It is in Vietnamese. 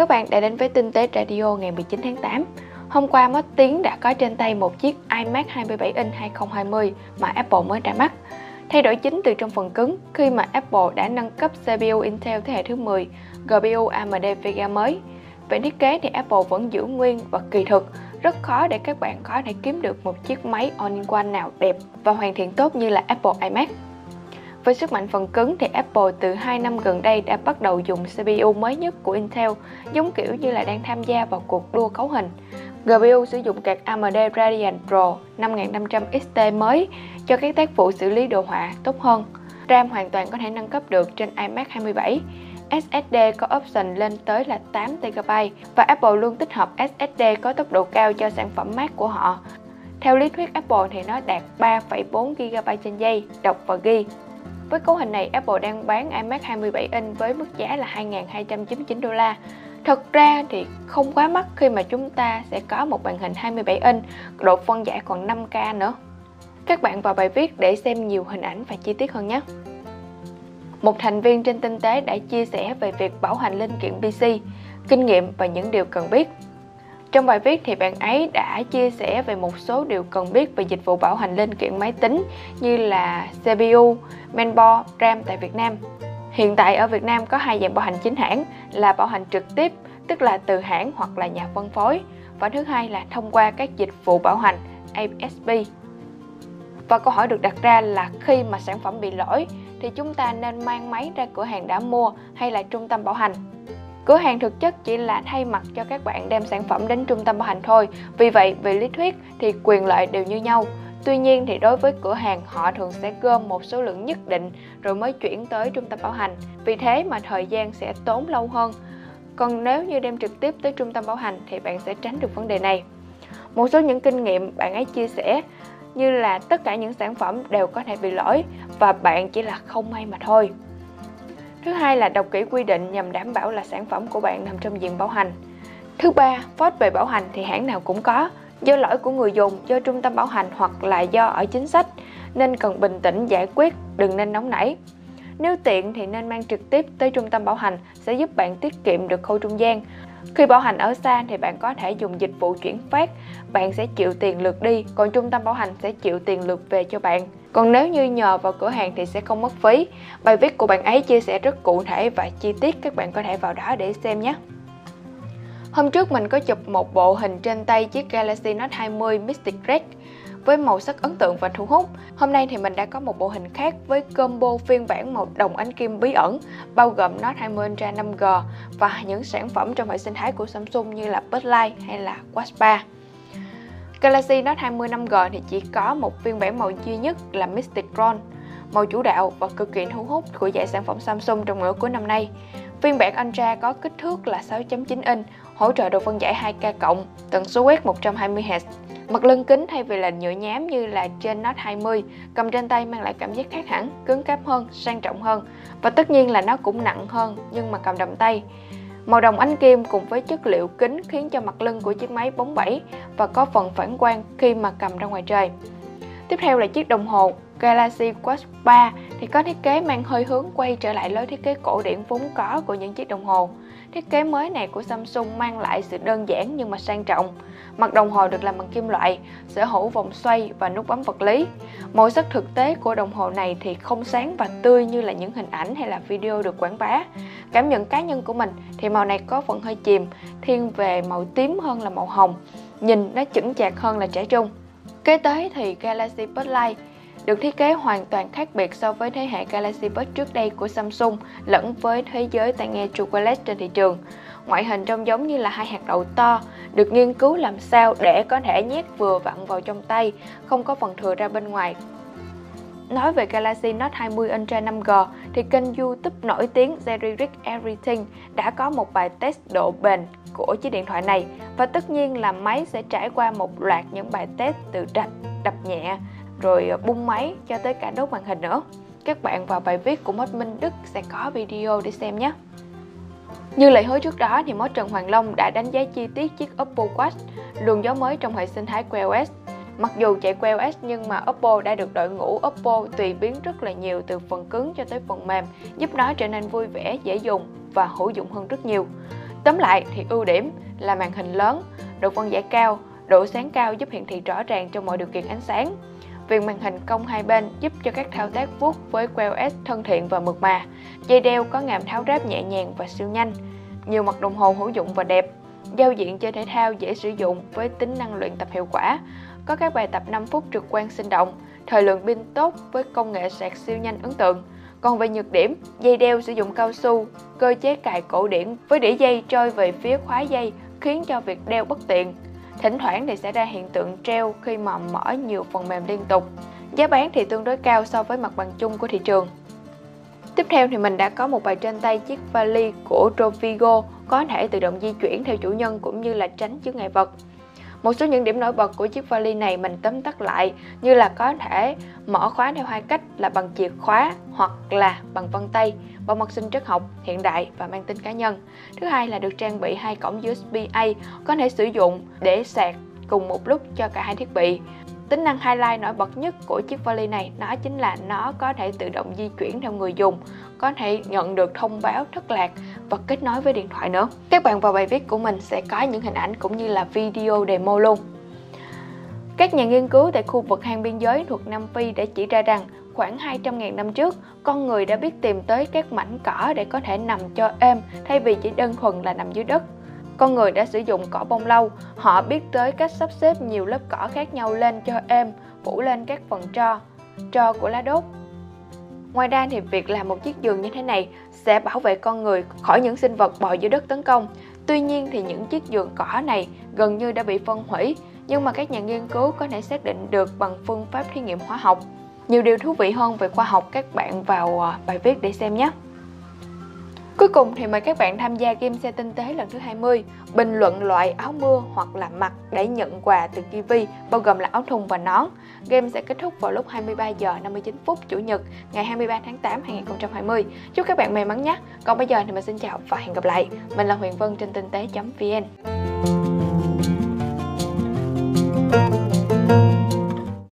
các bạn đã đến với Tinh tế Radio ngày 19 tháng 8. Hôm qua mất tiến đã có trên tay một chiếc iMac 27 inch 2020 mà Apple mới ra mắt. Thay đổi chính từ trong phần cứng khi mà Apple đã nâng cấp CPU Intel thế hệ thứ 10, GPU AMD Vega mới. Về thiết kế thì Apple vẫn giữ nguyên và kỳ thực, rất khó để các bạn có thể kiếm được một chiếc máy all-in-one nào đẹp và hoàn thiện tốt như là Apple iMac. Với sức mạnh phần cứng thì Apple từ 2 năm gần đây đã bắt đầu dùng CPU mới nhất của Intel, giống kiểu như là đang tham gia vào cuộc đua cấu hình. GPU sử dụng card AMD Radeon Pro 5500 XT mới cho các tác vụ xử lý đồ họa tốt hơn. RAM hoàn toàn có thể nâng cấp được trên iMac 27. SSD có option lên tới là 8GB và Apple luôn tích hợp SSD có tốc độ cao cho sản phẩm Mac của họ. Theo lý thuyết Apple thì nó đạt 3,4GB trên giây, đọc và ghi. Với cấu hình này, Apple đang bán iMac 27 inch với mức giá là 2.299 đô la. Thật ra thì không quá mắc khi mà chúng ta sẽ có một màn hình 27 inch, độ phân giải còn 5K nữa. Các bạn vào bài viết để xem nhiều hình ảnh và chi tiết hơn nhé. Một thành viên trên tinh tế đã chia sẻ về việc bảo hành linh kiện PC, kinh nghiệm và những điều cần biết. Trong bài viết thì bạn ấy đã chia sẻ về một số điều cần biết về dịch vụ bảo hành linh kiện máy tính như là CPU, mainboard, RAM tại Việt Nam. Hiện tại ở Việt Nam có hai dạng bảo hành chính hãng là bảo hành trực tiếp, tức là từ hãng hoặc là nhà phân phối, và thứ hai là thông qua các dịch vụ bảo hành ASP. Và câu hỏi được đặt ra là khi mà sản phẩm bị lỗi thì chúng ta nên mang máy ra cửa hàng đã mua hay là trung tâm bảo hành Cửa hàng thực chất chỉ là thay mặt cho các bạn đem sản phẩm đến trung tâm bảo hành thôi. Vì vậy, về lý thuyết thì quyền lợi đều như nhau. Tuy nhiên thì đối với cửa hàng họ thường sẽ gom một số lượng nhất định rồi mới chuyển tới trung tâm bảo hành. Vì thế mà thời gian sẽ tốn lâu hơn. Còn nếu như đem trực tiếp tới trung tâm bảo hành thì bạn sẽ tránh được vấn đề này. Một số những kinh nghiệm bạn ấy chia sẻ như là tất cả những sản phẩm đều có thể bị lỗi và bạn chỉ là không may mà thôi. Thứ hai là đọc kỹ quy định nhằm đảm bảo là sản phẩm của bạn nằm trong diện bảo hành. Thứ ba, phốt về bảo hành thì hãng nào cũng có, do lỗi của người dùng, do trung tâm bảo hành hoặc là do ở chính sách, nên cần bình tĩnh giải quyết, đừng nên nóng nảy. Nếu tiện thì nên mang trực tiếp tới trung tâm bảo hành sẽ giúp bạn tiết kiệm được khâu trung gian. Khi bảo hành ở xa thì bạn có thể dùng dịch vụ chuyển phát, bạn sẽ chịu tiền lượt đi, còn trung tâm bảo hành sẽ chịu tiền lượt về cho bạn. Còn nếu như nhờ vào cửa hàng thì sẽ không mất phí. Bài viết của bạn ấy chia sẻ rất cụ thể và chi tiết các bạn có thể vào đó để xem nhé. Hôm trước mình có chụp một bộ hình trên tay chiếc Galaxy Note 20 Mystic Red với màu sắc ấn tượng và thu hút. Hôm nay thì mình đã có một bộ hình khác với combo phiên bản màu đồng ánh kim bí ẩn, bao gồm Note 20 Ultra 5G và những sản phẩm trong hệ sinh thái của Samsung như là Buds hay là Watch 3. Galaxy Note 20 5G thì chỉ có một phiên bản màu duy nhất là Mystic Ron, màu chủ đạo và cực kỳ thu hút của dãy sản phẩm Samsung trong nửa cuối năm nay. Phiên bản Ultra có kích thước là 6.9 inch, hỗ trợ độ phân giải 2K+, tần số quét 120Hz. Mặt lưng kính thay vì là nhựa nhám như là trên Note 20, cầm trên tay mang lại cảm giác khác hẳn, cứng cáp hơn, sang trọng hơn. Và tất nhiên là nó cũng nặng hơn nhưng mà cầm đầm tay. Màu đồng ánh kim cùng với chất liệu kính khiến cho mặt lưng của chiếc máy bóng bẩy và có phần phản quang khi mà cầm ra ngoài trời. Tiếp theo là chiếc đồng hồ Galaxy Watch 3 thì có thiết kế mang hơi hướng quay trở lại lối thiết kế cổ điển vốn có của những chiếc đồng hồ. Thiết kế mới này của Samsung mang lại sự đơn giản nhưng mà sang trọng. Mặt đồng hồ được làm bằng kim loại, sở hữu vòng xoay và nút bấm vật lý. Màu sắc thực tế của đồng hồ này thì không sáng và tươi như là những hình ảnh hay là video được quảng bá. Cảm nhận cá nhân của mình thì màu này có phần hơi chìm, thiên về màu tím hơn là màu hồng. Nhìn nó chững chạc hơn là trẻ trung. Kế tới thì Galaxy Buds Light được thiết kế hoàn toàn khác biệt so với thế hệ Galaxy Buds trước đây của Samsung lẫn với thế giới tai nghe True Wireless trên thị trường. Ngoại hình trông giống như là hai hạt đậu to, được nghiên cứu làm sao để có thể nhét vừa vặn vào trong tay, không có phần thừa ra bên ngoài. Nói về Galaxy Note 20 Ultra 5G thì kênh YouTube nổi tiếng Jerry Rick Everything đã có một bài test độ bền của chiếc điện thoại này và tất nhiên là máy sẽ trải qua một loạt những bài test từ rạch đập nhẹ rồi ờ, bung máy cho tới cả đốt màn hình nữa. Các bạn vào bài viết của Mod Minh Đức sẽ có video để xem nhé. Như lời hứa trước đó thì Mod Trần Hoàng Long đã đánh giá chi tiết chiếc Oppo Watch, luồng gió mới trong hệ sinh thái QoS. Mặc dù chạy QoS nhưng mà Oppo đã được đội ngũ Oppo tùy biến rất là nhiều từ phần cứng cho tới phần mềm, giúp nó trở nên vui vẻ, dễ dùng và hữu dụng hơn rất nhiều. Tóm lại thì ưu điểm là màn hình lớn, độ phân giải cao, độ sáng cao giúp hiển thị rõ ràng trong mọi điều kiện ánh sáng. Viền màn hình cong hai bên giúp cho các thao tác vuốt với Wear OS thân thiện và mượt mà. Dây đeo có ngàm tháo ráp nhẹ nhàng và siêu nhanh. Nhiều mặt đồng hồ hữu dụng và đẹp. Giao diện chơi thể thao dễ sử dụng với tính năng luyện tập hiệu quả. Có các bài tập 5 phút trực quan sinh động. Thời lượng pin tốt với công nghệ sạc siêu nhanh ấn tượng. Còn về nhược điểm, dây đeo sử dụng cao su, cơ chế cài cổ điển với đĩa dây trôi về phía khóa dây khiến cho việc đeo bất tiện. Thỉnh thoảng thì sẽ ra hiện tượng treo khi mà mở nhiều phần mềm liên tục. Giá bán thì tương đối cao so với mặt bằng chung của thị trường. Tiếp theo thì mình đã có một bài trên tay chiếc vali của Trovigo có thể tự động di chuyển theo chủ nhân cũng như là tránh chướng ngại vật. Một số những điểm nổi bật của chiếc vali này mình tóm tắt lại như là có thể mở khóa theo hai cách là bằng chìa khóa hoặc là bằng vân tay, bao mặt sinh chất học, hiện đại và mang tính cá nhân. Thứ hai là được trang bị hai cổng USB-A có thể sử dụng để sạc cùng một lúc cho cả hai thiết bị. Tính năng highlight nổi bật nhất của chiếc vali này nó chính là nó có thể tự động di chuyển theo người dùng, có thể nhận được thông báo thất lạc và kết nối với điện thoại nữa. Các bạn vào bài viết của mình sẽ có những hình ảnh cũng như là video demo luôn. Các nhà nghiên cứu tại khu vực hang biên giới thuộc Nam Phi đã chỉ ra rằng khoảng 200.000 năm trước, con người đã biết tìm tới các mảnh cỏ để có thể nằm cho êm thay vì chỉ đơn thuần là nằm dưới đất. Con người đã sử dụng cỏ bông lau, họ biết tới cách sắp xếp nhiều lớp cỏ khác nhau lên cho êm, phủ lên các phần tro, tro của lá đốt. Ngoài ra thì việc làm một chiếc giường như thế này sẽ bảo vệ con người khỏi những sinh vật bò dưới đất tấn công. Tuy nhiên thì những chiếc giường cỏ này gần như đã bị phân hủy, nhưng mà các nhà nghiên cứu có thể xác định được bằng phương pháp thí nghiệm hóa học. Nhiều điều thú vị hơn về khoa học các bạn vào à, bài viết để xem nhé. Cuối cùng thì mời các bạn tham gia game xe tinh tế lần thứ 20, bình luận loại áo mưa hoặc là mặt để nhận quà từ Kiwi, bao gồm là áo thun và nón. Game sẽ kết thúc vào lúc 23 giờ 59 phút Chủ nhật ngày 23 tháng 8 2020. Chúc các bạn may mắn nhé. Còn bây giờ thì mình xin chào và hẹn gặp lại. Mình là Huyền Vân trên tinh tế.vn.